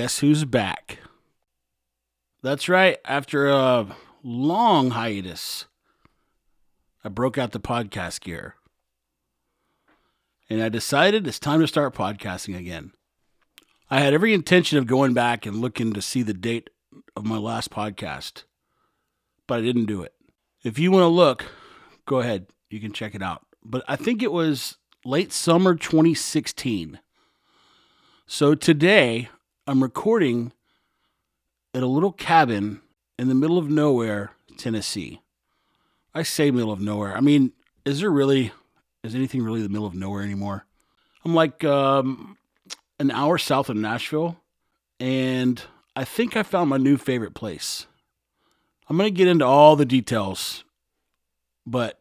Guess who's back? That's right. After a long hiatus, I broke out the podcast gear. And I decided it's time to start podcasting again. I had every intention of going back and looking to see the date of my last podcast, but I didn't do it. If you want to look, go ahead. You can check it out. But I think it was late summer 2016. So today I'm recording at a little cabin in the middle of nowhere, Tennessee. I say middle of nowhere. I mean, is there really, is anything really the middle of nowhere anymore? I'm like um, an hour south of Nashville, and I think I found my new favorite place. I'm to get into all the details, but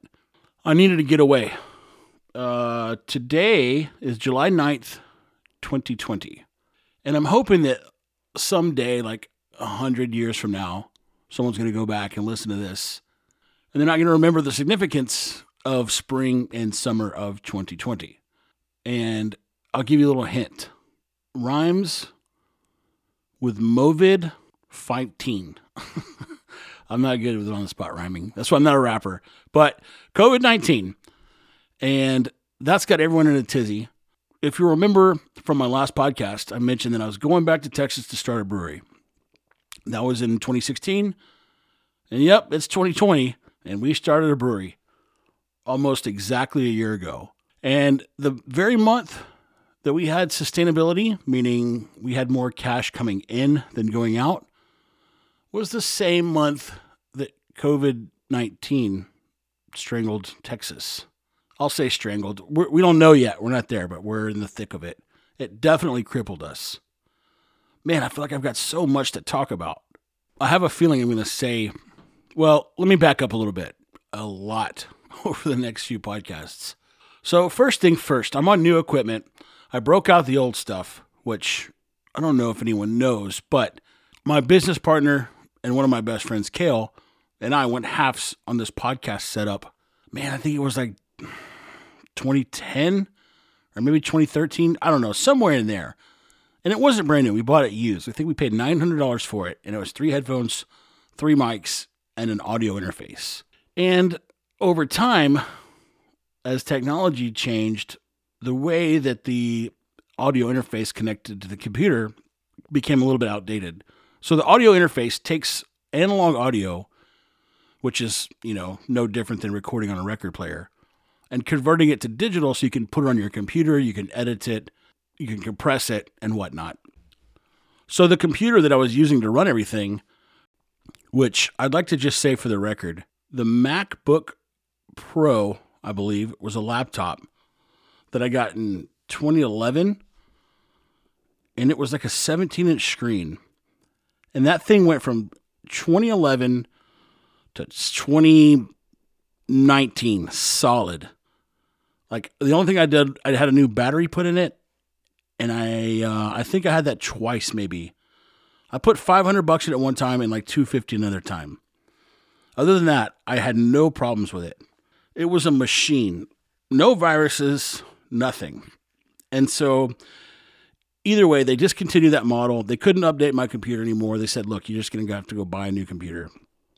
I needed to get away. Uh, today is July 9th, 2020. And I'm hoping that someday, like a hundred years from now, someone's going to go back and listen to this. And they're not going to remember the significance of spring and summer of 2020. And I'll give you a little hint rhymes with Movid 15. I'm not good with on the spot rhyming. That's why I'm not a rapper. But COVID 19. And that's got everyone in a tizzy. If you remember from my last podcast, I mentioned that I was going back to Texas to start a brewery. That was in 2016. And yep, it's 2020. And we started a brewery almost exactly a year ago. And the very month that we had sustainability, meaning we had more cash coming in than going out, was the same month that COVID 19 strangled Texas. I'll say strangled. We're, we do not know yet. We're not there, but we're in the thick of it. It definitely crippled us. Man, I feel like I've got so much to talk about. I have a feeling I'm going to say, well, let me back up a little bit. A lot over the next few podcasts. So, first thing first, I'm on new equipment. I broke out the old stuff, which I don't know if anyone knows, but my business partner and one of my best friends, Kale, and I went halves on this podcast setup. Man, I think it was like 2010 or maybe 2013. I don't know, somewhere in there. And it wasn't brand new. We bought it used. I think we paid $900 for it. And it was three headphones, three mics, and an audio interface. And over time, as technology changed, the way that the audio interface connected to the computer became a little bit outdated. So the audio interface takes analog audio, which is, you know, no different than recording on a record player, and converting it to digital so you can put it on your computer, you can edit it, you can compress it, and whatnot. So the computer that I was using to run everything, which I'd like to just say for the record, the MacBook Pro, I believe, was a laptop that I got in 2011, and it was like a 17 inch screen. And that thing went from 2011 to 2019 solid. Like the only thing I did, I had a new battery put in it, and I uh, I think I had that twice maybe. I put 500 bucks in it one time and like 250 another time. Other than that, I had no problems with it. It was a machine, no viruses, nothing. And so either way, they discontinued that model. They couldn't update my computer anymore. They said, "Look, you're just going to have to go buy a new computer."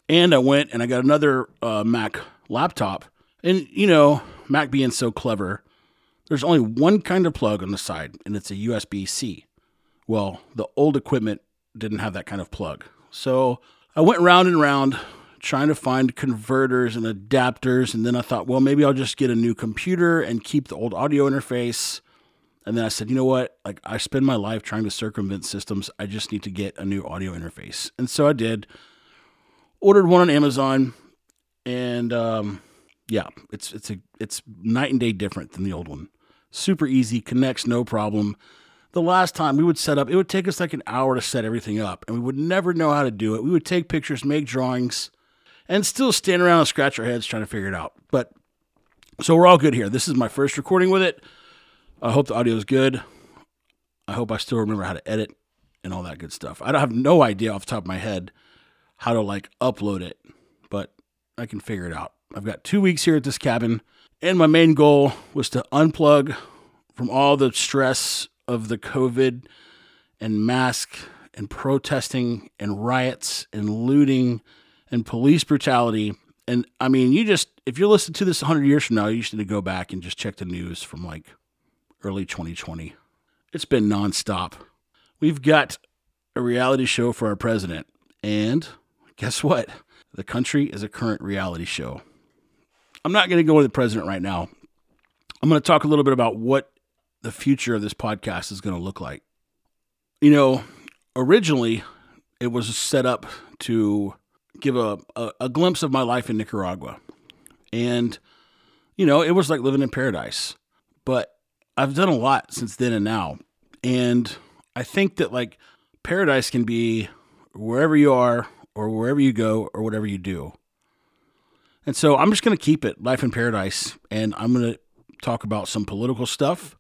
And I went and I got another uh, Mac laptop. And you know, Mac being so clever, there's only one kind of plug on the side, and it's a USB C. Well, the old equipment didn't have that kind of plug. So I went round and round trying to find converters and adapters. And then I thought, well, maybe I'll just get a new computer and keep the old audio interface. And then I said, you know what? Like, I spend my life trying to circumvent systems. I just need to get a new audio interface. And so I did. Ordered one on Amazon. And, um, yeah, it's it's a it's night and day different than the old one. Super easy, connects no problem. The last time we would set up, it would take us like an hour to set everything up, and we would never know how to do it. We would take pictures, make drawings, and still stand around and scratch our heads trying to figure it out. But so we're all good here. This is my first recording with it. I hope the audio is good. I hope I still remember how to edit and all that good stuff. I don't have no idea off the top of my head how to like upload it, but I can figure it out. I've got two weeks here at this cabin, and my main goal was to unplug from all the stress of the COVID and mask and protesting and riots and looting and police brutality. And I mean, you just, if you're listening to this 100 years from now, you just need to go back and just check the news from like early 2020. It's been nonstop. We've got a reality show for our president. And guess what? The country is a current reality show. I'm not going to go with the president right now. I'm going to talk a little bit about what the future of this podcast is going to look like. You know, originally it was set up to give a, a, a, glimpse of my life in Nicaragua. And, you know, it was like living in paradise. But I've done a lot since then and now. And I think that like paradise can be wherever you are or wherever you go or whatever you do. And so I'm just going to keep it life in paradise and I'm going to talk about some political stuff,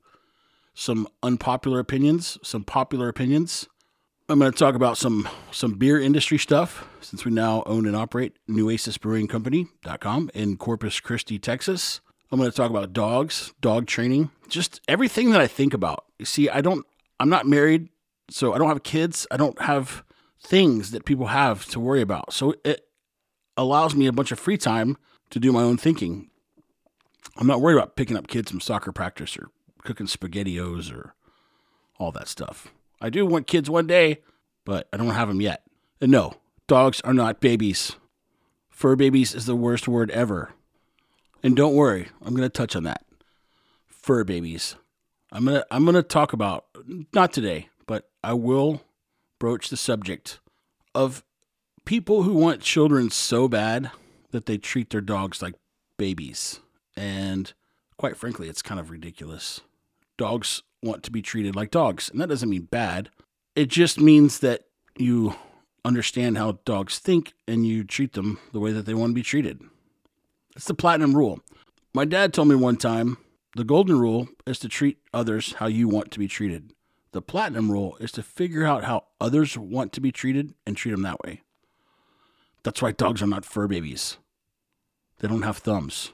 some unpopular opinions, some popular opinions. I'm going to talk about some some beer industry stuff since we now own and operate NuecesBrewingCompany.com in Corpus Christi, Texas. I'm going to talk about dogs, dog training, just everything that I think about. You see, I don't I'm not married, so I don't have kids. I don't have things that people have to worry about. So it allows me a bunch of free time to do my own thinking. I'm not worried about picking up kids from soccer practice or cooking spaghettios or all that stuff. I do want kids one day, but I don't have them yet. And no, dogs are not babies. Fur babies is the worst word ever. And don't worry, I'm going to touch on that. Fur babies. I'm going to I'm going to talk about not today, but I will broach the subject of people who want children so bad that they treat their dogs like babies. And quite frankly, it's kind of ridiculous. Dogs want to be treated like dogs, and that doesn't mean bad. It just means that you understand how dogs think and you treat them the way that they want to be treated. It's the platinum rule. My dad told me one time the golden rule is to treat others how you want to be treated. The platinum rule is to figure out how others want to be treated and treat them that way. That's why dogs are not fur babies. They don't have thumbs.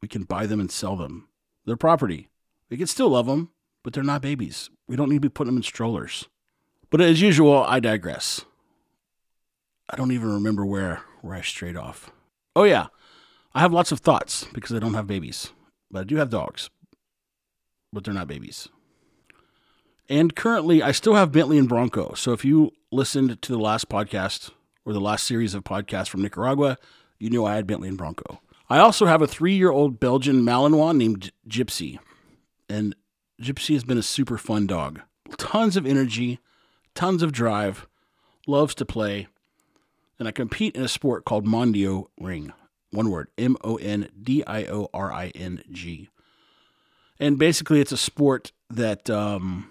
We can buy them and sell them. They're property. We can still love them, but they're not babies. We don't need to be putting them in strollers. But as usual, I digress. I don't even remember where where I strayed off. Oh yeah, I have lots of thoughts because I don't have babies, but I do have dogs. But they're not babies. And currently, I still have Bentley and Bronco. So if you listened to the last podcast or the last series of podcasts from Nicaragua, you knew I had Bentley and Bronco. I also have a three year old Belgian Malinois named Gypsy. And Gypsy has been a super fun dog. Tons of energy, tons of drive, loves to play. And I compete in a sport called Mondio Ring. One word M O N D I O R I N G. And basically, it's a sport that um,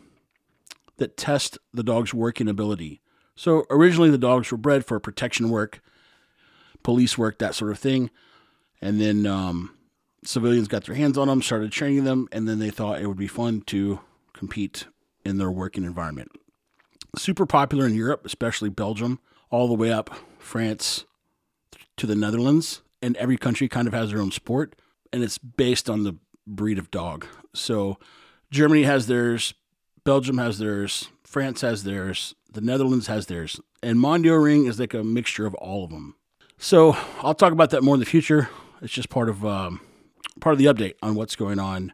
that test the dog's working ability. So originally the dogs were bred for protection work, police work, that sort of thing. And then um, civilians got their hands on them, started training them, and then they thought it would be fun to compete in their working environment. Super popular in Europe, especially Belgium, all the way up France to the Netherlands. And every country kind of has their own sport, and it's based on the breed of dog. So Germany has theirs, Belgium has theirs, France has theirs, the Netherlands has theirs, and Mondioring is like a mixture of all of them. So I'll talk about that more in the future. It's just part of um, part of the update on what's going on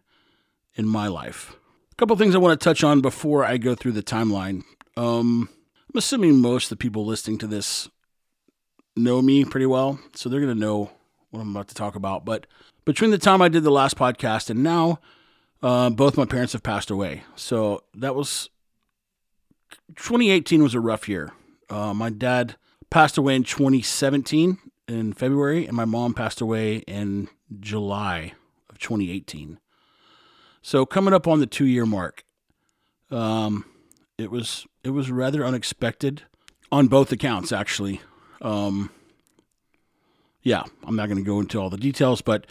in my life. A couple things I want to touch on before I go through the timeline. Um, I'm assuming most of the people listening to this know me pretty well, so they're going to know what I'm about to talk about. But between the time I did the last podcast and now, uh, both my parents have passed away. So that was 2018 was a rough year. Uh, my dad passed away in 2017 in February, and my mom passed away in July of 2018. So coming up on the two year mark, um, it was it was rather unexpected on both accounts actually. Um, yeah, I'm not going to go into all the details, but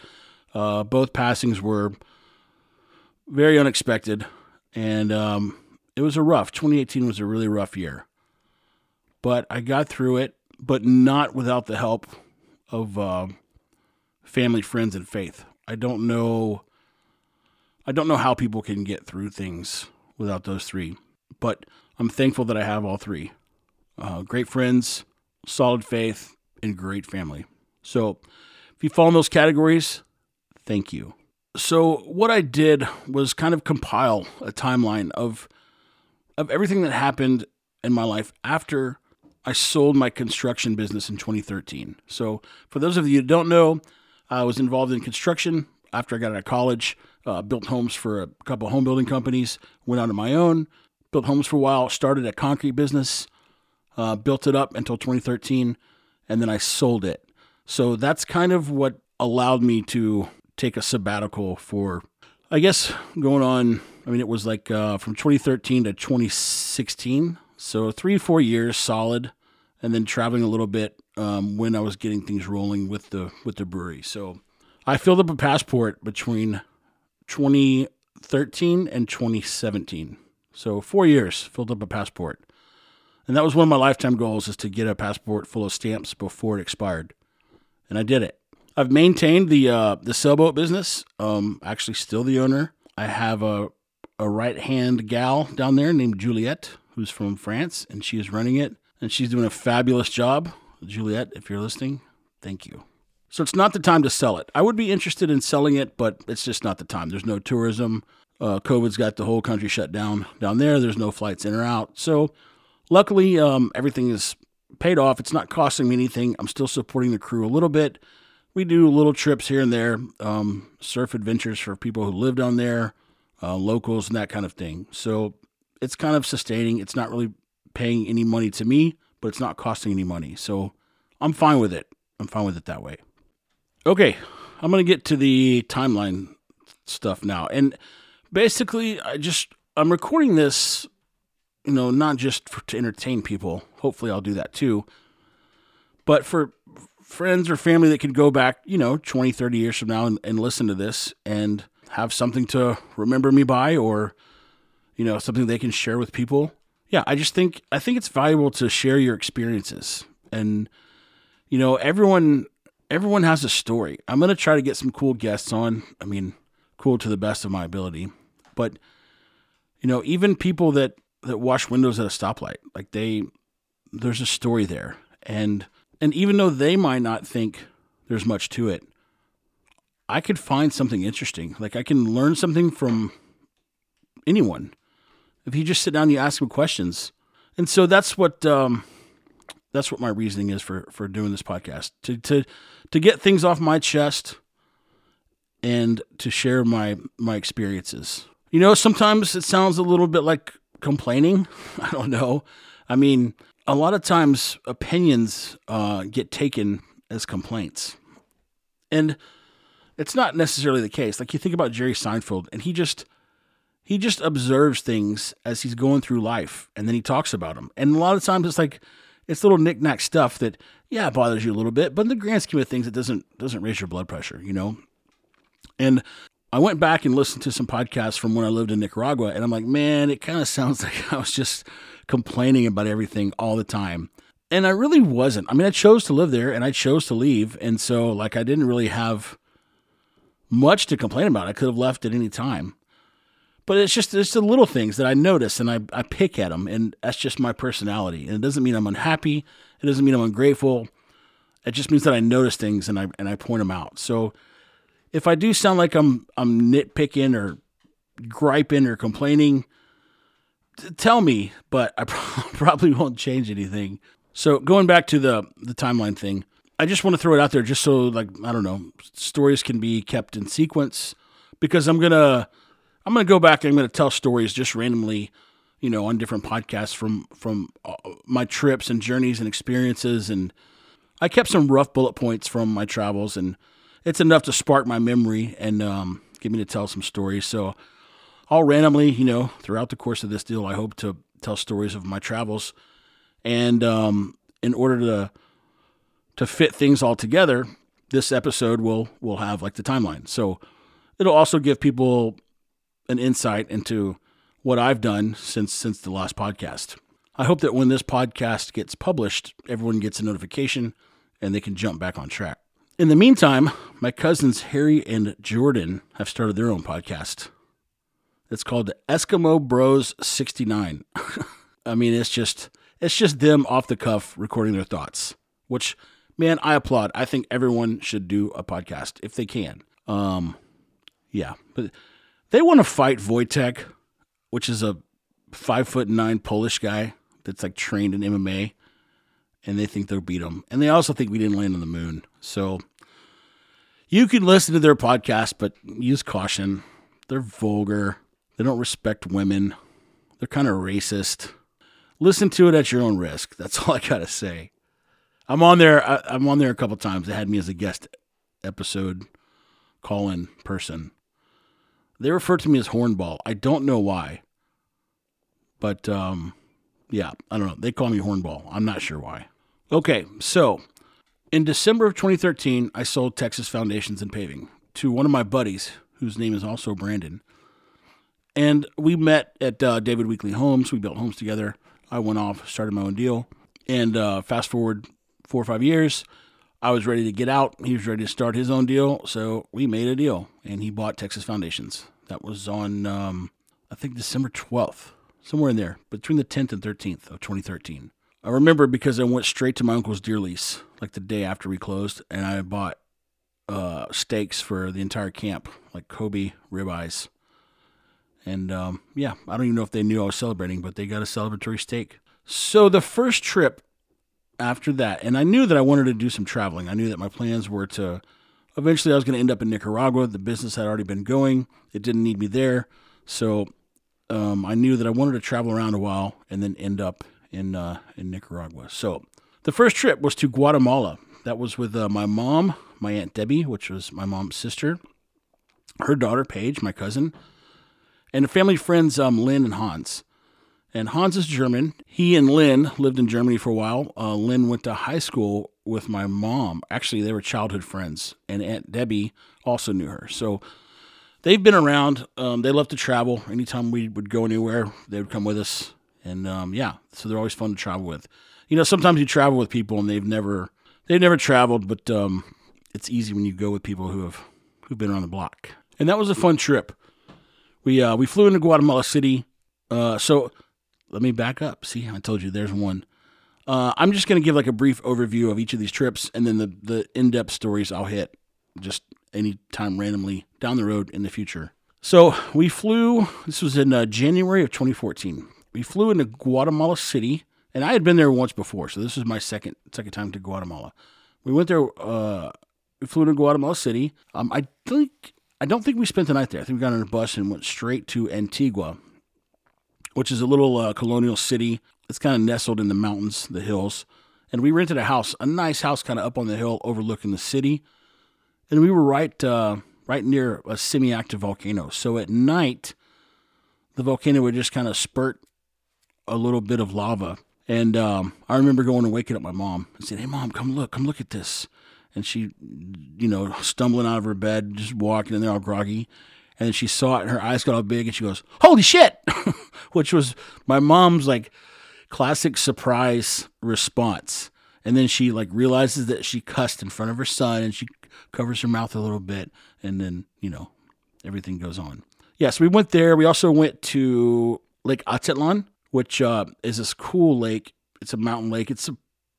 uh, both passings were very unexpected, and um, it was a rough. 2018 was a really rough year, but I got through it, but not without the help of uh, family, friends, and faith. I don't know. I don't know how people can get through things without those three. But I'm thankful that I have all three uh, great friends, solid faith, and great family. So if you fall in those categories, thank you. So what I did was kind of compile a timeline of of everything that happened in my life after I sold my construction business in 2013. So for those of you who don't know, I was involved in construction after I got out of college. Uh, built homes for a couple home building companies. Went out on my own. Built homes for a while. Started a concrete business. Uh, built it up until 2013, and then I sold it. So that's kind of what allowed me to take a sabbatical for, I guess, going on. I mean, it was like uh, from 2013 to 2016. So three, four years solid, and then traveling a little bit um, when I was getting things rolling with the with the brewery. So I filled up a passport between 2013 and 2017. So four years filled up a passport, and that was one of my lifetime goals: is to get a passport full of stamps before it expired, and I did it. I've maintained the uh, the sailboat business. Um, actually, still the owner. I have a a right hand gal down there named Juliet, who's from France, and she is running it, and she's doing a fabulous job. Juliet, if you're listening, thank you. So it's not the time to sell it. I would be interested in selling it, but it's just not the time. There's no tourism. Uh, COVID's got the whole country shut down down there. There's no flights in or out. So luckily, um, everything is paid off. It's not costing me anything. I'm still supporting the crew a little bit we do little trips here and there, um, surf adventures for people who live down there, uh, locals, and that kind of thing. So it's kind of sustaining. It's not really paying any money to me, but it's not costing any money. So I'm fine with it. I'm fine with it that way. Okay, I'm going to get to the timeline stuff now. And basically, I just, I'm recording this, you know, not just for, to entertain people. Hopefully, I'll do that too. But for friends or family that could go back, you know, 20, 30 years from now and, and listen to this and have something to remember me by or, you know, something they can share with people. Yeah, I just think I think it's valuable to share your experiences. And, you know, everyone everyone has a story. I'm gonna try to get some cool guests on. I mean, cool to the best of my ability. But, you know, even people that that wash windows at a stoplight, like they there's a story there. And and even though they might not think there's much to it, I could find something interesting. Like I can learn something from anyone if you just sit down and you ask them questions. And so that's what um, that's what my reasoning is for for doing this podcast to to to get things off my chest and to share my my experiences. You know, sometimes it sounds a little bit like complaining. I don't know. I mean, a lot of times opinions uh, get taken as complaints. And it's not necessarily the case. Like you think about Jerry Seinfeld and he just he just observes things as he's going through life and then he talks about them. And a lot of times it's like it's little knickknack stuff that yeah, bothers you a little bit, but in the grand scheme of things it doesn't doesn't raise your blood pressure, you know? And I went back and listened to some podcasts from when I lived in Nicaragua and I'm like, man, it kind of sounds like I was just complaining about everything all the time. And I really wasn't. I mean, I chose to live there and I chose to leave. And so, like, I didn't really have much to complain about. I could have left at any time. But it's just it's the little things that I notice and I, I pick at them. And that's just my personality. And it doesn't mean I'm unhappy. It doesn't mean I'm ungrateful. It just means that I notice things and I, and I point them out. So if I do sound like I'm, I'm nitpicking or griping or complaining, tell me, but I probably won't change anything. So going back to the the timeline thing, I just want to throw it out there just so like I don't know, stories can be kept in sequence because I'm going to I'm going to go back and I'm going to tell stories just randomly, you know, on different podcasts from from uh, my trips and journeys and experiences and I kept some rough bullet points from my travels and it's enough to spark my memory and um, get me to tell some stories. So I'll randomly, you know, throughout the course of this deal, I hope to tell stories of my travels. And um, in order to to fit things all together, this episode will will have like the timeline. So it'll also give people an insight into what I've done since since the last podcast. I hope that when this podcast gets published, everyone gets a notification and they can jump back on track. In the meantime, my cousins Harry and Jordan have started their own podcast It's called the Eskimo Bros 69. I mean, it's just it's just them off the cuff recording their thoughts, which man, I applaud. I think everyone should do a podcast if they can. Um yeah, but they want to fight Wojtek, which is a five foot nine Polish guy that's like trained in MMA, and they think they'll beat him. And they also think we didn't land on the moon. So you can listen to their podcast, but use caution. They're vulgar. They don't respect women. They're kind of racist. Listen to it at your own risk. That's all I gotta say. I'm on there. I, I'm on there a couple times. They had me as a guest episode call-in person. They refer to me as Hornball. I don't know why, but um, yeah, I don't know. They call me Hornball. I'm not sure why. Okay, so in December of 2013, I sold Texas Foundations and Paving to one of my buddies, whose name is also Brandon. And we met at uh, David Weekley Homes. We built homes together. I went off, started my own deal. And uh, fast forward four or five years, I was ready to get out. He was ready to start his own deal. So we made a deal and he bought Texas Foundations. That was on, um, I think, December 12th, somewhere in there, between the 10th and 13th of 2013. I remember because I went straight to my uncle's deer lease, like the day after we closed, and I bought uh, steaks for the entire camp, like Kobe ribeyes. And um, yeah, I don't even know if they knew I was celebrating, but they got a celebratory steak. So the first trip after that, and I knew that I wanted to do some traveling. I knew that my plans were to eventually I was going to end up in Nicaragua. The business had already been going, it didn't need me there. So um, I knew that I wanted to travel around a while and then end up in, uh, in Nicaragua. So the first trip was to Guatemala. That was with uh, my mom, my Aunt Debbie, which was my mom's sister, her daughter, Paige, my cousin, and family friends um, Lynn and Hans. And Hans is German. He and Lynn lived in Germany for a while. Uh, Lynn went to high school with my mom. Actually, they were childhood friends, and Aunt Debbie also knew her. So they've been around. Um, they love to travel. Anytime we would go anywhere, they would come with us. And um, yeah, so they're always fun to travel with. You know, sometimes you travel with people and they've never they've never traveled, but um, it's easy when you go with people who have who've been around the block. And that was a fun trip. We uh, we flew into Guatemala City. Uh, so let me back up. See, I told you there's one. Uh, I'm just going to give like a brief overview of each of these trips, and then the the in depth stories I'll hit just anytime randomly down the road in the future. So we flew. This was in uh, January of 2014. We flew into Guatemala City, and I had been there once before, so this was my second second time to Guatemala. We went there. Uh, we flew to Guatemala City. Um, I think I don't think we spent the night there. I think we got on a bus and went straight to Antigua, which is a little uh, colonial city. It's kind of nestled in the mountains, the hills. And we rented a house, a nice house, kind of up on the hill, overlooking the city. And we were right, uh, right near a semi-active volcano. So at night, the volcano would just kind of spurt a little bit of lava. And um, I remember going and waking up my mom and saying, "Hey, mom, come look, come look at this." And she, you know, stumbling out of her bed, just walking in there all groggy. And she saw it, and her eyes got all big, and she goes, "Holy shit!" Which was my mom's like classic surprise response. And then she like realizes that she cussed in front of her son, and she covers her mouth a little bit, and then you know everything goes on. Yes, yeah, so we went there. We also went to Lake Atitlan, which uh, is this cool lake. It's a mountain lake. It's a,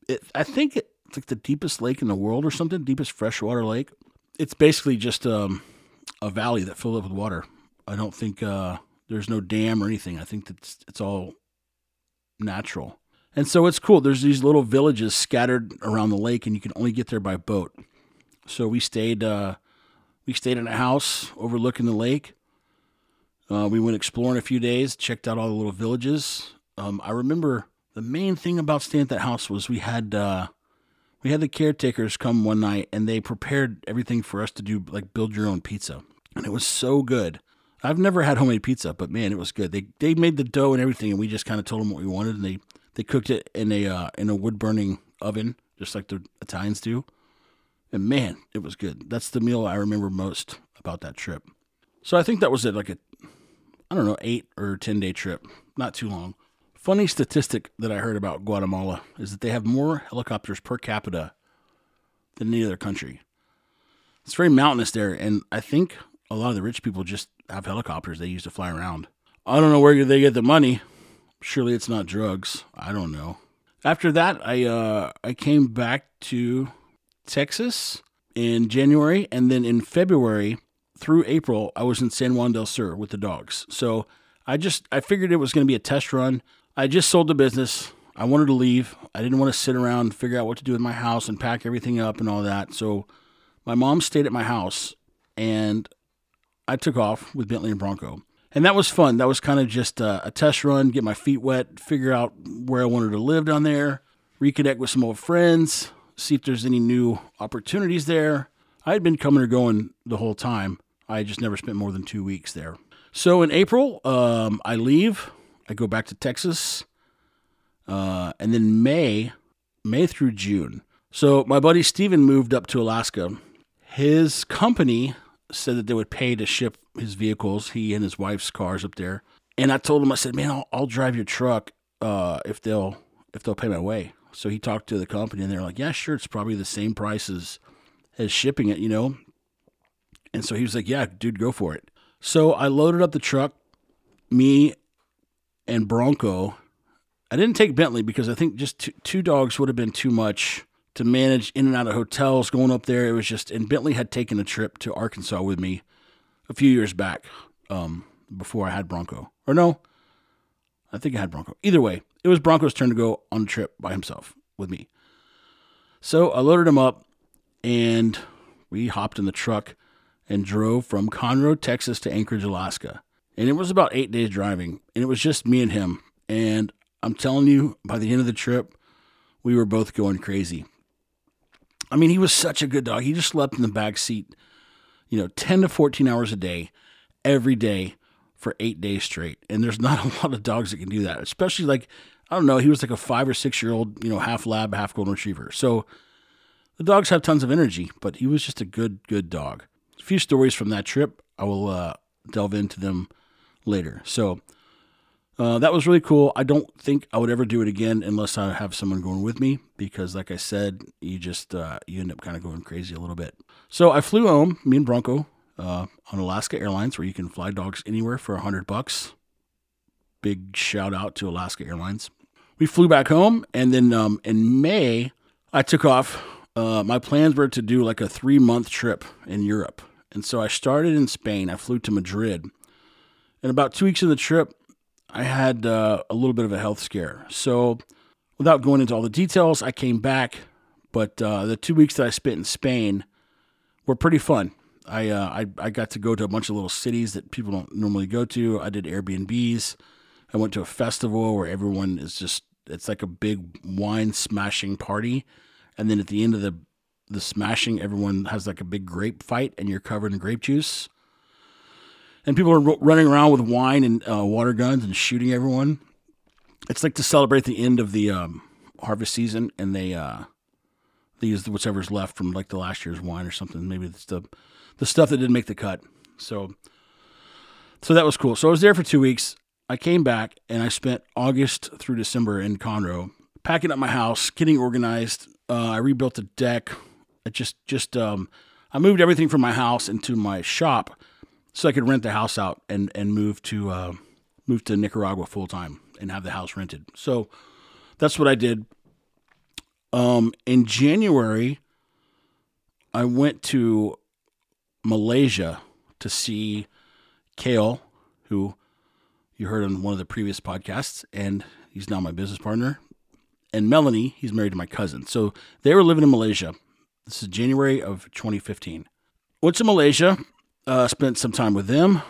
it, I think it, it's like the deepest lake in the world or something, deepest freshwater lake. It's basically just um, a valley that filled up with water. I don't think uh, there's no dam or anything. I think it's it's all natural. And so it's cool. There's these little villages scattered around the lake, and you can only get there by boat. So we stayed uh, we stayed in a house overlooking the lake. Uh, we went exploring a few days, checked out all the little villages. Um, I remember the main thing about staying at that house was we had uh, we had the caretakers come one night and they prepared everything for us to do like build your own pizza. And it was so good. I've never had homemade pizza but man it was good. They they made the dough and everything and we just kind of told them what we wanted and they they cooked it in a uh, in a wood burning oven just like the italians do. And man it was good. That's the meal i remember most about that trip. So i think that was it like a i don't know eight or ten day trip. Not too long Funny statistic that I heard about Guatemala is that they have more helicopters per capita than any other country. It's very mountainous there, and I think a lot of the rich people just have helicopters they use to fly around. I don't know where they get the money. Surely it's not drugs. I don't know. After that, I uh, I came back to Texas in January, and then in February through April, I was in San Juan del Sur with the dogs. So I just I figured it was going to be a test run. I just sold the business. I wanted to leave. I didn't want to sit around and figure out what to do with my house and pack everything up and all that. So my mom stayed at my house and I took off with Bentley and Bronco. And that was fun. That was kind of just a, a test run, get my feet wet, figure out where I wanted to live down there, reconnect with some old friends, see if there's any new opportunities there. I had been coming or going the whole time. I just never spent more than two weeks there. So in April, um, I leave. I go back to Texas. Uh, and then May, May through June. So my buddy Steven moved up to Alaska. His company said that they would pay to ship his vehicles, he and his wife's cars up there. And I told him, I said, man, I'll, I'll drive your truck uh, if they'll if they'll pay my way. So he talked to the company, and they're like, yeah, sure, it's probably the same price as as shipping it, you know. And so he was like, yeah, dude, go for it. So I loaded up the truck, me and Bronco. I didn't take Bentley because I think just two, two dogs would have been too much to manage in and out of hotels going up there. It was just, and Bentley had taken a trip to Arkansas with me a few years back um, before I had Bronco. Or no, I think I had Bronco. Either way, it was Bronco's turn to go on a trip by himself with me. So I loaded him up and we hopped in the truck and drove from Conroe, Texas to Anchorage, Alaska. And it was about eight days driving, and it was just me and him. And I'm telling you, by the end of the trip, we were both going crazy. I mean, he was such a good dog. He just slept in the back seat, you know, 10 to 14 hours a day, every day for eight days straight. And there's not a lot of dogs that can do that, especially like, I don't know, he was like a five or six year old, you know, half lab, half golden retriever. So the dogs have tons of energy, but he was just a good, good dog. A few stories from that trip. I will uh, delve into them later. So, uh, that was really cool. I don't think I would ever do it again unless I have someone going with me because, like I said, you just uh, you end up kind of going crazy a little bit. So I flew home, me and Bronco, uh, on Alaska Airlines, where you can fly dogs anywhere for a hundred bucks. Big shout out to Alaska Airlines. We flew back home, and then um, in May I took off. Uh, my plans were to do like a three month trip in Europe, and so I started in Spain. I flew to Madrid, and about two weeks of the trip, I had uh, a little bit of a health scare. So, without going into all the details, I came back. But uh, the two weeks that I spent in Spain were pretty fun. I, uh, I I got to go to a bunch of little cities that people don't normally go to. I did Airbnbs. I went to a festival where everyone is just it's like a big wine smashing party, and then at the end of the the smashing, everyone has like a big grape fight, and you're covered in grape juice and people are running around with wine and uh, water guns and shooting everyone. It's like to celebrate the end of the um, harvest season, and they uh, they use whatever's left from like the last year's wine or something. Maybe it's the the stuff that didn't make the cut. So so that was cool. So I was there for two weeks. I came back and I spent August through December in Conroe, packing up my house, getting organized. Uh, I rebuilt the deck. I just just um, I moved everything from my house into my shop so I could rent the house out and and move to uh, move to Nicaragua full time and have the house rented. So that's what I did. Um, in January, I went to Malaysia to see Kale, who you heard on one of the previous podcasts, and he's now my business partner. And Melanie, he's married to my cousin. So they were living in Malaysia. This is January of 2015. Went to Malaysia uh, spent some time with them.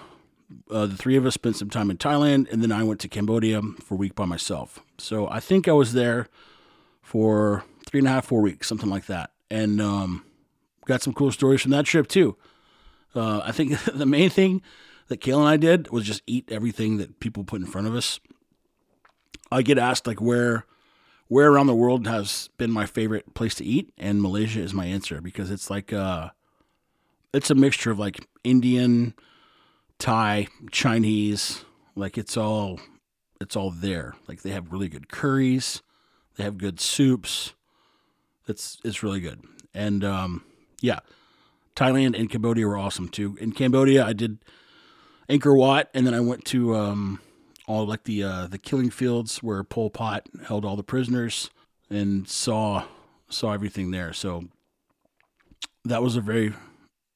Uh, the three of us spent some time in Thailand, and then I went to Cambodia for a week by myself. So I think I was there for three and a half, four weeks, something like that, and um, got some cool stories from that trip too. Uh, I think the main thing that Kale and I did was just eat everything that people put in front of us. I get asked like where where around the world has been my favorite place to eat, and Malaysia is my answer because it's like uh, it's a mixture of like Indian, Thai, Chinese. Like it's all it's all there. Like they have really good curries, they have good soups. It's it's really good. And um, yeah, Thailand and Cambodia were awesome too. In Cambodia, I did Angkor Wat, and then I went to um, all like the uh, the killing fields where Pol Pot held all the prisoners and saw saw everything there. So that was a very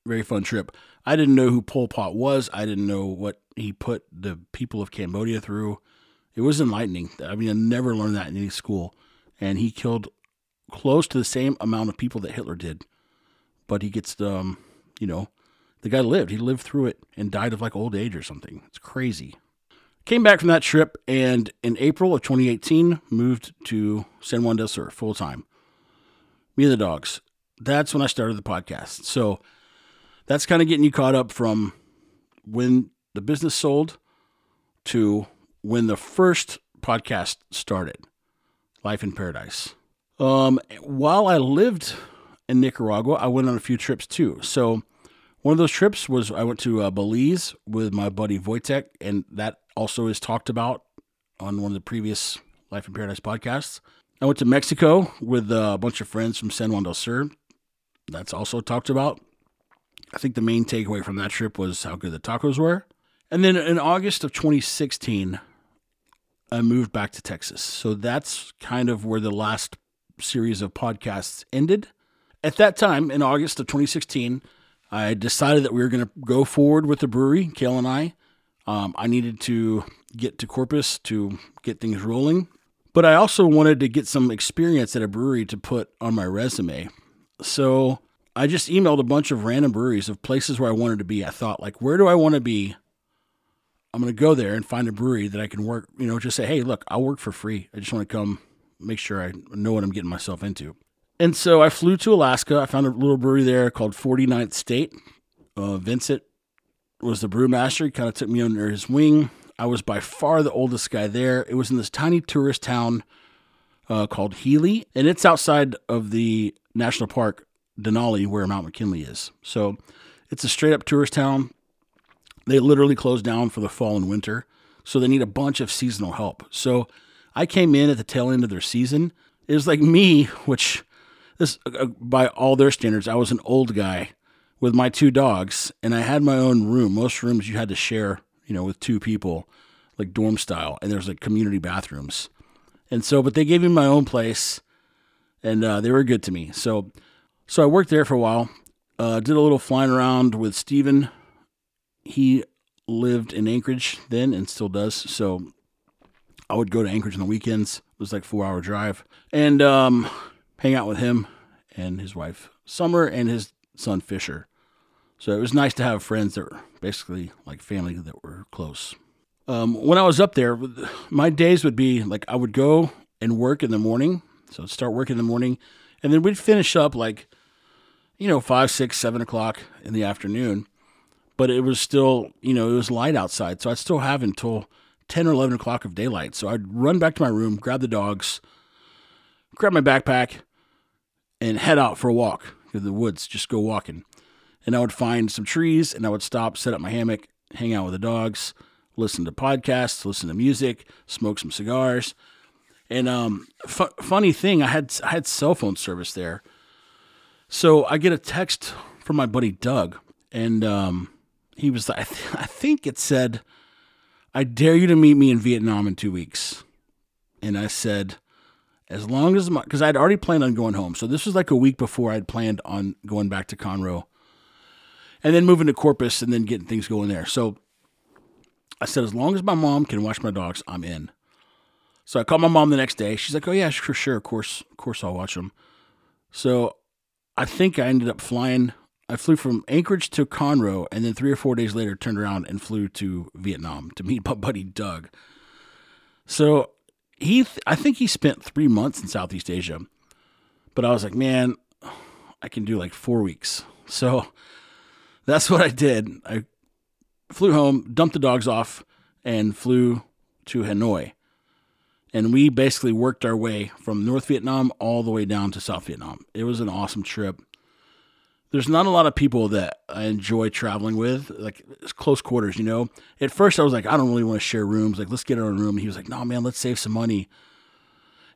very fun trip. I didn't know who Pol Pot was. I didn't know what he put the people of Cambodia through. It was enlightening. I mean, I never learned that in any school. And he killed close to the same amount of people that Hitler did. But he gets the, um, you know, the guy lived. He lived through it and died of like old age or something. It's crazy. Came back from that trip and in April of 2018 moved to San Juan del Sur full time. Me and the dogs. That's when I started the podcast. So that's kind of getting you caught up from when the business sold to when the first podcast started, Life in Paradise. Um, while I lived in Nicaragua, I went on a few trips too. So one of those trips was I went to uh, Belize with my buddy Wojtek, and that also is talked about on one of the previous Life in Paradise podcasts. I went to Mexico with a bunch of friends from San Juan del Sur. That's also talked about. I think the main takeaway from that trip was how good the tacos were. And then in August of 2016, I moved back to Texas. So that's kind of where the last series of podcasts ended. At that time, in August of 2016, I decided that we were going to go forward with the brewery, Kale and I. Um, I needed to get to Corpus to get things rolling. But I also wanted to get some experience at a brewery to put on my resume. So I just emailed a bunch of random breweries of places where I wanted to be. I thought, like, where do I want to be? I'm going to go there and find a brewery that I can work, you know, just say, hey, look, I'll work for free. I just want to come make sure I know what I'm getting myself into. And so I flew to Alaska. I found a little brewery there called 49th State. Uh, Vincent was the brewmaster. He kind of took me under his wing. I was by far the oldest guy there. It was in this tiny tourist town uh, called Healy, and it's outside of the national park Denali, where Mount McKinley is. So it's a straight up tourist town. They literally close down for the fall and winter. So they need a bunch of seasonal help. So I came in at the tail end of their season. It was like me, which this uh, by all their standards, I was an old guy with my two dogs, and I had my own room. Most rooms you had to share, you know, with two people, like dorm style, and there's like community bathrooms. And so, but they gave me my own place, and uh, they were good to me. So so I worked there for a while. Uh, did a little flying around with Steven. He lived in Anchorage then and still does. So I would go to Anchorage on the weekends. It was like four hour drive and um, hang out with him and his wife Summer and his son Fisher. So it was nice to have friends that were basically like family that were close. Um, when I was up there, my days would be like I would go and work in the morning. So I'd start working in the morning and then we'd finish up like, you know, five, six, seven o'clock in the afternoon. But it was still, you know, it was light outside. So I'd still have until 10 or 11 o'clock of daylight. So I'd run back to my room, grab the dogs, grab my backpack, and head out for a walk to the woods, just go walking. And I would find some trees and I would stop, set up my hammock, hang out with the dogs, listen to podcasts, listen to music, smoke some cigars. And um, funny thing, I had I had cell phone service there, so I get a text from my buddy Doug, and um, he was I, th- I think it said, "I dare you to meet me in Vietnam in two weeks," and I said, "As long as my," because I'd already planned on going home, so this was like a week before I'd planned on going back to Conroe, and then moving to Corpus, and then getting things going there. So I said, as long as my mom can watch my dogs, I'm in. So I called my mom the next day. She's like, "Oh yeah, for sure, of course, of course, I'll watch them." So I think I ended up flying. I flew from Anchorage to Conroe, and then three or four days later, turned around and flew to Vietnam to meet my buddy Doug. So he, I think he spent three months in Southeast Asia, but I was like, man, I can do like four weeks. So that's what I did. I flew home, dumped the dogs off, and flew to Hanoi and we basically worked our way from North Vietnam all the way down to South Vietnam. It was an awesome trip. There's not a lot of people that I enjoy traveling with, like close quarters, you know. At first, I was like, I don't really want to share rooms. Like, let's get our own room. And he was like, No, man, let's save some money.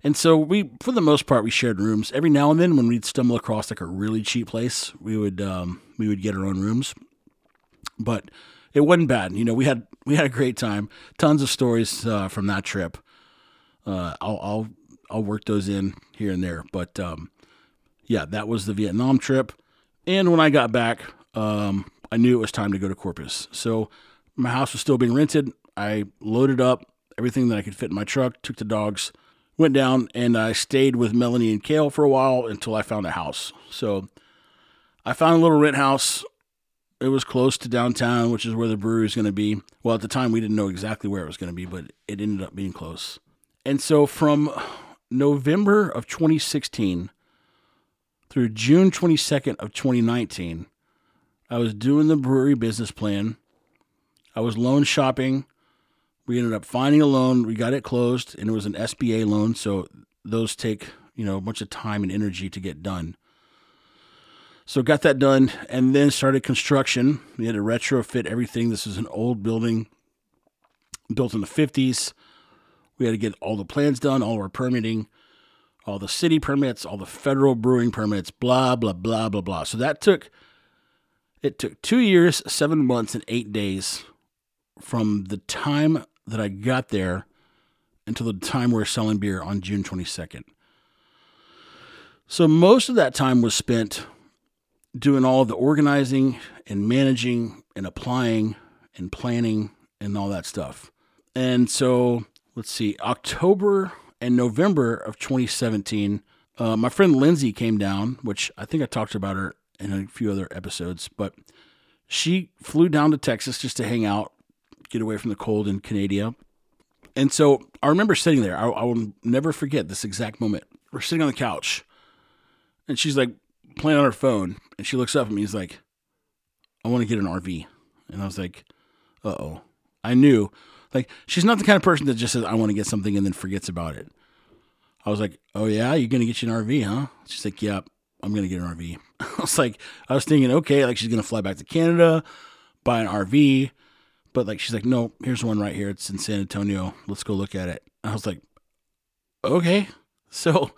And so we, for the most part, we shared rooms. Every now and then, when we'd stumble across like a really cheap place, we would um, we would get our own rooms. But it wasn't bad. You know, we had we had a great time. Tons of stories uh, from that trip. Uh, I'll I'll I'll work those in here and there, but um, yeah, that was the Vietnam trip. And when I got back, um, I knew it was time to go to Corpus. So my house was still being rented. I loaded up everything that I could fit in my truck, took the dogs, went down, and I stayed with Melanie and Kale for a while until I found a house. So I found a little rent house. It was close to downtown, which is where the brewery is going to be. Well, at the time, we didn't know exactly where it was going to be, but it ended up being close. And so from November of 2016 through June 22nd of 2019, I was doing the brewery business plan. I was loan shopping. We ended up finding a loan. We got it closed, and it was an SBA loan. So those take you know a bunch of time and energy to get done. So got that done, and then started construction. We had to retrofit everything. This is an old building built in the 50s. We had to get all the plans done, all our permitting, all the city permits, all the federal brewing permits, blah blah blah blah blah. So that took it took two years, seven months, and eight days from the time that I got there until the time we are selling beer on June 22nd. So most of that time was spent doing all the organizing and managing and applying and planning and all that stuff. And so let's see, October and November of 2017, uh, my friend Lindsay came down, which I think I talked about her in a few other episodes, but she flew down to Texas just to hang out, get away from the cold in Canada. And so I remember sitting there. I, I will never forget this exact moment. We're sitting on the couch, and she's like playing on her phone, and she looks up at me. And he's like, "I want to get an RV," and I was like, "Uh oh." I knew, like, she's not the kind of person that just says, "I want to get something" and then forgets about it. I was like, "Oh yeah, you're gonna get you an RV, huh?" She's like, "Yeah, I'm gonna get an RV." I was like, I was thinking, okay, like she's gonna fly back to Canada, buy an RV, but like she's like, no, here's one right here. It's in San Antonio. Let's go look at it. I was like, okay. So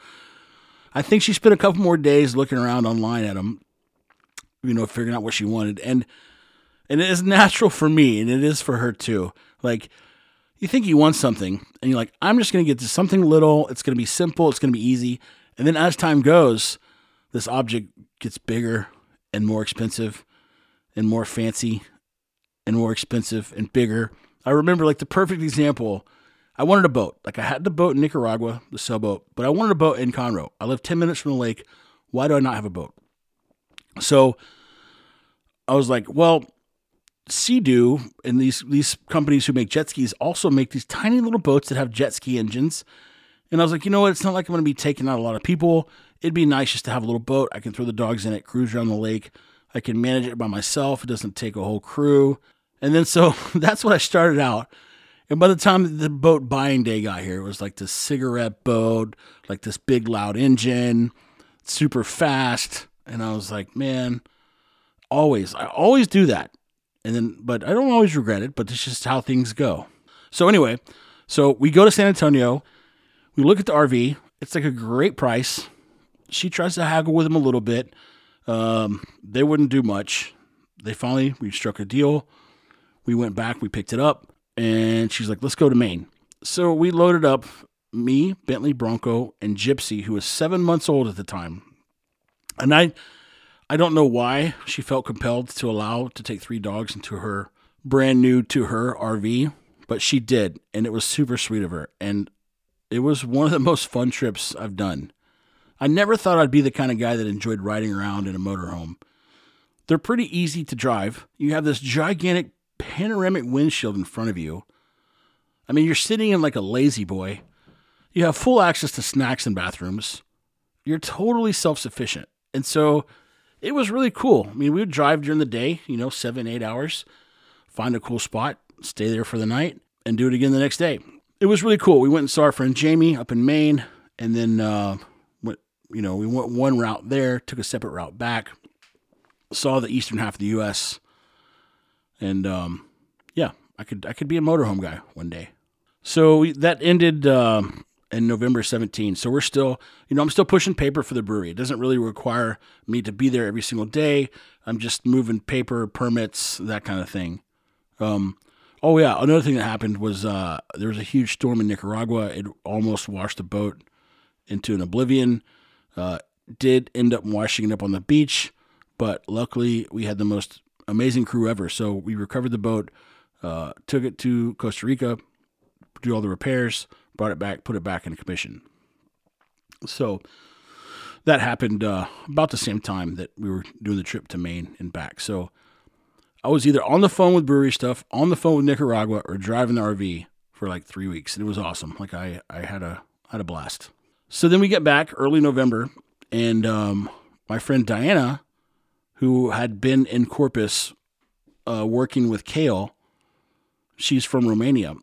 I think she spent a couple more days looking around online at them, you know, figuring out what she wanted. And and it is natural for me, and it is for her too. Like you think you want something, and you're like, I'm just gonna get to something little. It's gonna be simple. It's gonna be easy. And then as time goes, this object gets bigger and more expensive and more fancy and more expensive and bigger. I remember like the perfect example. I wanted a boat. Like I had the boat in Nicaragua, the sailboat, but I wanted a boat in Conroe. I live 10 minutes from the lake. Why do I not have a boat? So I was like, well, Sea-Doo and these these companies who make jet skis also make these tiny little boats that have jet ski engines. And I was like, you know what? It's not like I'm going to be taking out a lot of people it'd be nice just to have a little boat. I can throw the dogs in it, cruise around the lake. I can manage it by myself. It doesn't take a whole crew. And then so that's what I started out. And by the time the boat buying day got here, it was like this cigarette boat, like this big loud engine, super fast. And I was like, man, always, I always do that. And then, but I don't always regret it, but it's just how things go. So anyway, so we go to San Antonio. We look at the RV. It's like a great price she tries to haggle with him a little bit. Um, they wouldn't do much. They finally we struck a deal. We went back, we picked it up, and she's like, "Let's go to Maine." So we loaded up me, Bentley Bronco, and Gypsy, who was seven months old at the time. And I, I don't know why she felt compelled to allow to take three dogs into her brand new to her RV, but she did, and it was super sweet of her. And it was one of the most fun trips I've done. I never thought I'd be the kind of guy that enjoyed riding around in a motorhome. They're pretty easy to drive. You have this gigantic panoramic windshield in front of you. I mean, you're sitting in like a La-Z-Boy. You have full access to snacks and bathrooms. You're totally self sufficient. And so it was really cool. I mean, we would drive during the day, you know, seven, eight hours, find a cool spot, stay there for the night, and do it again the next day. It was really cool. We went and saw our friend Jamie up in Maine, and then uh, went, you know, we went one route there, took a separate route back, saw the eastern half of the U.S., and um, yeah, I could I could be a motorhome guy one day. So that ended uh, in November 17. So we're still, you know, I'm still pushing paper for the brewery. It doesn't really require me to be there every single day. I'm just moving paper, permits, that kind of thing. Um, oh yeah, another thing that happened was uh, there was a huge storm in Nicaragua. It almost washed the boat into an oblivion. Uh, did end up washing it up on the beach, but luckily we had the most amazing crew ever. So we recovered the boat, uh, took it to Costa Rica, do all the repairs, brought it back, put it back in commission. So that happened uh, about the same time that we were doing the trip to Maine and back. So I was either on the phone with brewery stuff, on the phone with Nicaragua, or driving the RV for like three weeks. And it was awesome. Like I, I had a had a blast. So then we get back early November, and um, my friend Diana, who had been in Corpus uh, working with Kale, she's from Romania,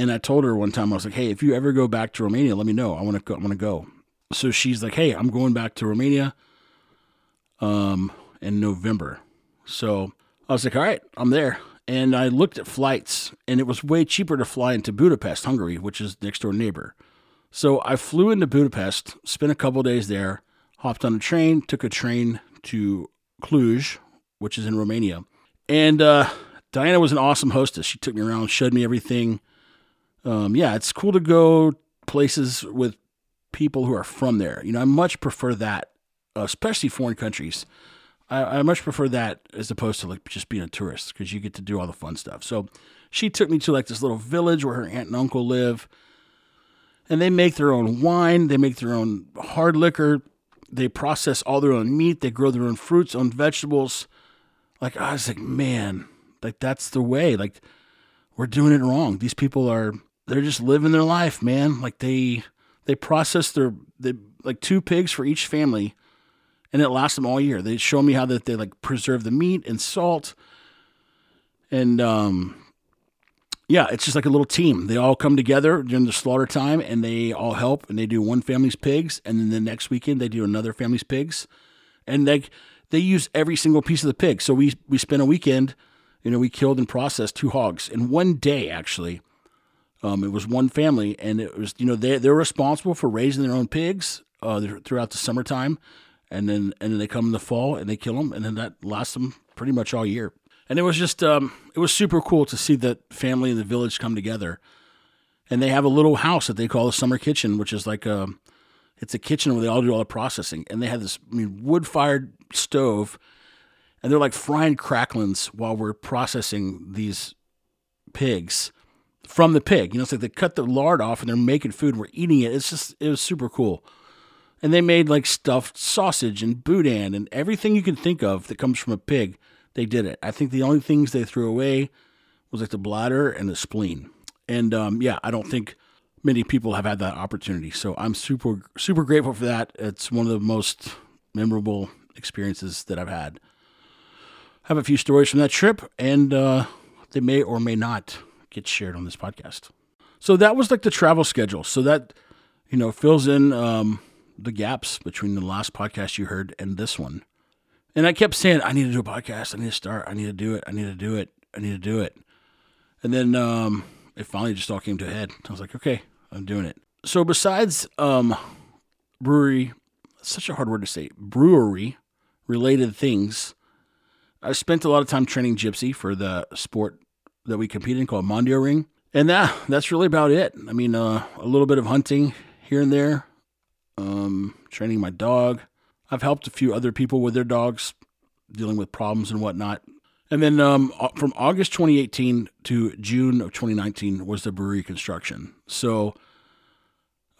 and I told her one time I was like, "Hey, if you ever go back to Romania, let me know. I want to go. I want to go." So she's like, "Hey, I'm going back to Romania, um, in November." So I was like, "All right, I'm there." And I looked at flights, and it was way cheaper to fly into Budapest, Hungary, which is next door neighbor. So I flew into Budapest, spent a couple days there, hopped on a train, took a train to Cluj, which is in Romania. And uh, Diana was an awesome hostess. She took me around, showed me everything. Um, yeah, it's cool to go places with people who are from there. You know, I much prefer that, especially foreign countries. I, I much prefer that as opposed to like just being a tourist because you get to do all the fun stuff. So she took me to like this little village where her aunt and uncle live and they make their own wine, they make their own hard liquor, they process all their own meat, they grow their own fruits, own vegetables. Like I was like, man, like that's the way. Like we're doing it wrong. These people are they're just living their life, man. Like they they process their they like two pigs for each family and it lasts them all year. They show me how that they like preserve the meat and salt and um yeah, it's just like a little team. They all come together during the slaughter time and they all help and they do one family's pigs and then the next weekend they do another family's pigs. And they they use every single piece of the pig. So we we spent a weekend, you know, we killed and processed two hogs in one day actually. Um, it was one family and it was you know they they're responsible for raising their own pigs uh, throughout the summertime and then and then they come in the fall and they kill them and then that lasts them pretty much all year. And it was just um, it was super cool to see that family in the village come together. And they have a little house that they call the summer kitchen which is like a it's a kitchen where they all do all the processing. And they have this I mean, wood fired stove and they're like frying cracklings while we're processing these pigs from the pig you know it's like they cut the lard off and they're making food and we're eating it it's just it was super cool and they made like stuffed sausage and boudin and everything you can think of that comes from a pig they did it. I think the only things they threw away was like the bladder and the spleen. And um, yeah, I don't think many people have had that opportunity. So I'm super super grateful for that. It's one of the most memorable experiences that I've had. I have a few stories from that trip, and uh, they may or may not get shared on this podcast. So that was like the travel schedule. So that you know fills in um, the gaps between the last podcast you heard and this one. And I kept saying, I need to do a podcast. I need to start. I need to do it. I need to do it. I need to do it. And then um, it finally just all came to a head. I was like, okay, I'm doing it. So besides um, brewery, such a hard word to say, brewery related things, I spent a lot of time training Gypsy for the sport that we compete in called Mondioring. And that, that's really about it. I mean, uh, a little bit of hunting here and there, um, training my dog, I've helped a few other people with their dogs dealing with problems and whatnot. And then um, from August 2018 to June of 2019 was the brewery construction. So,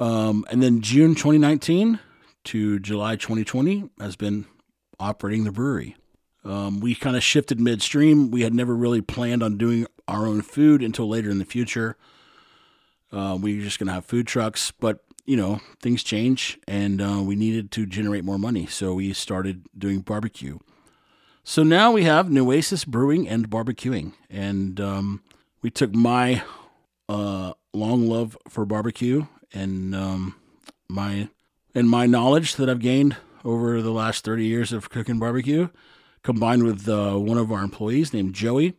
um, and then June 2019 to July 2020 has been operating the brewery. Um, we kind of shifted midstream. We had never really planned on doing our own food until later in the future. Uh, we were just going to have food trucks, but you know, things change and uh, we needed to generate more money. So we started doing barbecue. So now we have Nueces Brewing and Barbecuing. And um, we took my uh, long love for barbecue and um, my and my knowledge that I've gained over the last 30 years of cooking barbecue, combined with uh, one of our employees named Joey,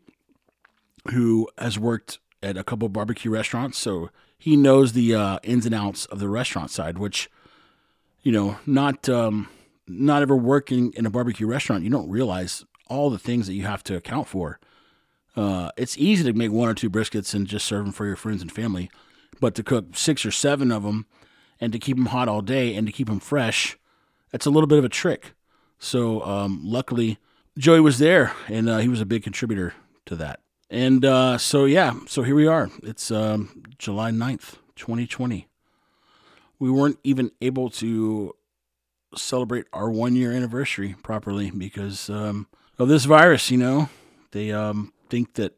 who has worked at a couple barbecue restaurants. So he knows the uh, ins and outs of the restaurant side, which, you know, not um, not ever working in a barbecue restaurant, you don't realize all the things that you have to account for. Uh, it's easy to make one or two briskets and just serve them for your friends and family, but to cook six or seven of them and to keep them hot all day and to keep them fresh, that's a little bit of a trick. So um, luckily, Joey was there, and uh, he was a big contributor to that. And uh, so yeah, so here we are. It's um, July 9th, 2020. We weren't even able to celebrate our one year anniversary properly because um, of this virus. You know, they um, think that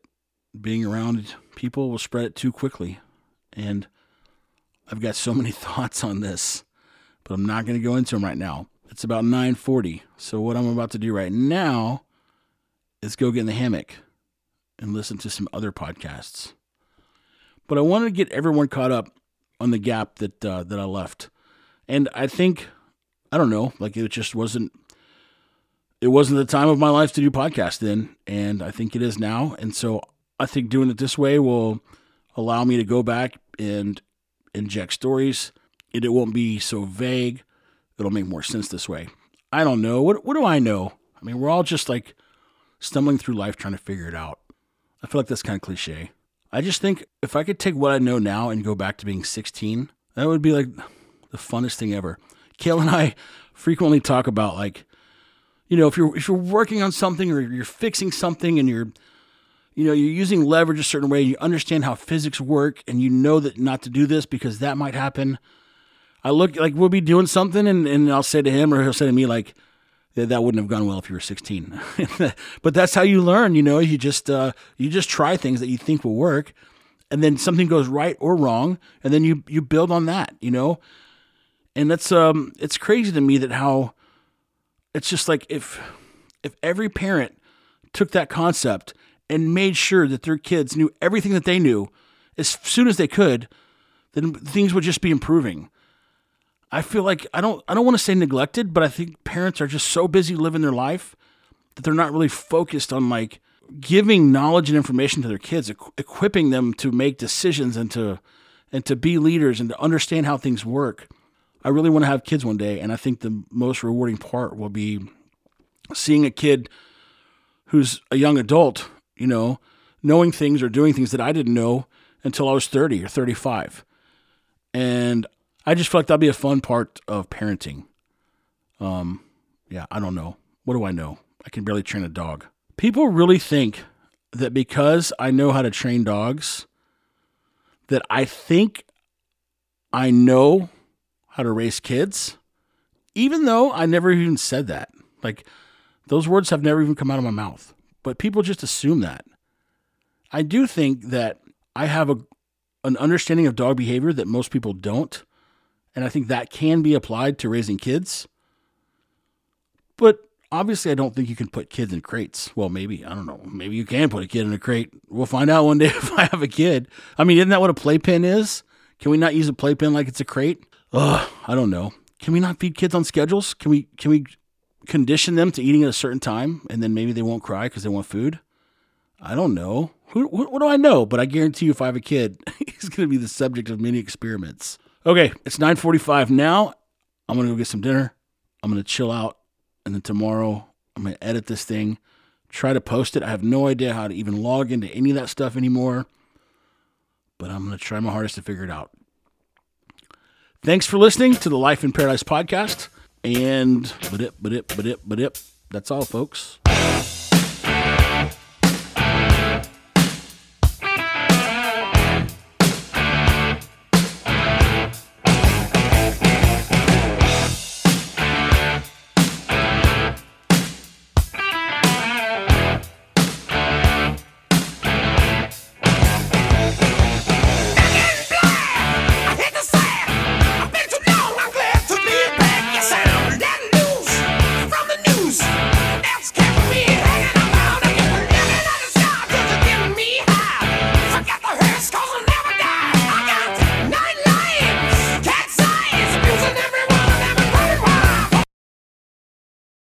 being around people will spread it too quickly. And I've got so many thoughts on this, but I'm not going to go into them right now. It's about 9:40. So what I'm about to do right now is go get in the hammock and listen to some other podcasts. But I wanted to get everyone caught up on the gap that uh, that I left. And I think I don't know, like it just wasn't it wasn't the time of my life to do podcast then, and I think it is now. And so I think doing it this way will allow me to go back and inject stories. and it won't be so vague. It'll make more sense this way. I don't know. What what do I know? I mean, we're all just like stumbling through life trying to figure it out. I feel like that's kind of cliche. I just think if I could take what I know now and go back to being 16, that would be like the funnest thing ever. Kale and I frequently talk about like, you know, if you're if you're working on something or you're fixing something and you're you know, you're using leverage a certain way, you understand how physics work and you know that not to do this because that might happen. I look like we'll be doing something and, and I'll say to him or he'll say to me like that, wouldn't have gone well if you were 16. but that's how you learn, you know, you just uh, you just try things that you think will work and then something goes right or wrong and then you you build on that, you know? And that's um it's crazy to me that how it's just like if if every parent took that concept and made sure that their kids knew everything that they knew as soon as they could, then things would just be improving. I feel like I don't I don't want to say neglected, but I think parents are just so busy living their life that they're not really focused on like giving knowledge and information to their kids, equipping them to make decisions and to and to be leaders and to understand how things work. I really want to have kids one day, and I think the most rewarding part will be seeing a kid who's a young adult, you know, knowing things or doing things that I didn't know until I was 30 or 35. And I just feel like that'd be a fun part of parenting. Um, yeah, I don't know. What do I know? I can barely train a dog. People really think that because I know how to train dogs, that I think I know how to raise kids, even though I never even said that. Like, those words have never even come out of my mouth, but people just assume that. I do think that I have a, an understanding of dog behavior that most people don't. And I think that can be applied to raising kids. But obviously, I don't think you can put kids in crates. Well, maybe. I don't know. Maybe you can put a kid in a crate. We'll find out one day if I have a kid. I mean, isn't that what a playpen is? Can we not use a playpen like it's a crate? Ugh, I don't know. Can we not feed kids on schedules? Can we can we condition them to eating at a certain time and then maybe they won't cry because they want food? I don't know. Who, what, what do I know? But I guarantee you, if I have a kid, he's going to be the subject of many experiments. Okay, it's 9:45 now. I'm to go get some dinner. I'm to chill out, and then tomorrow I'm to edit this thing, try to post it. I have no idea how to even log into any of that stuff anymore, but I'm to try my hardest to figure it out. Thanks for listening to the Life in Paradise podcast. And but it, but it, but it, but it. That's all, folks.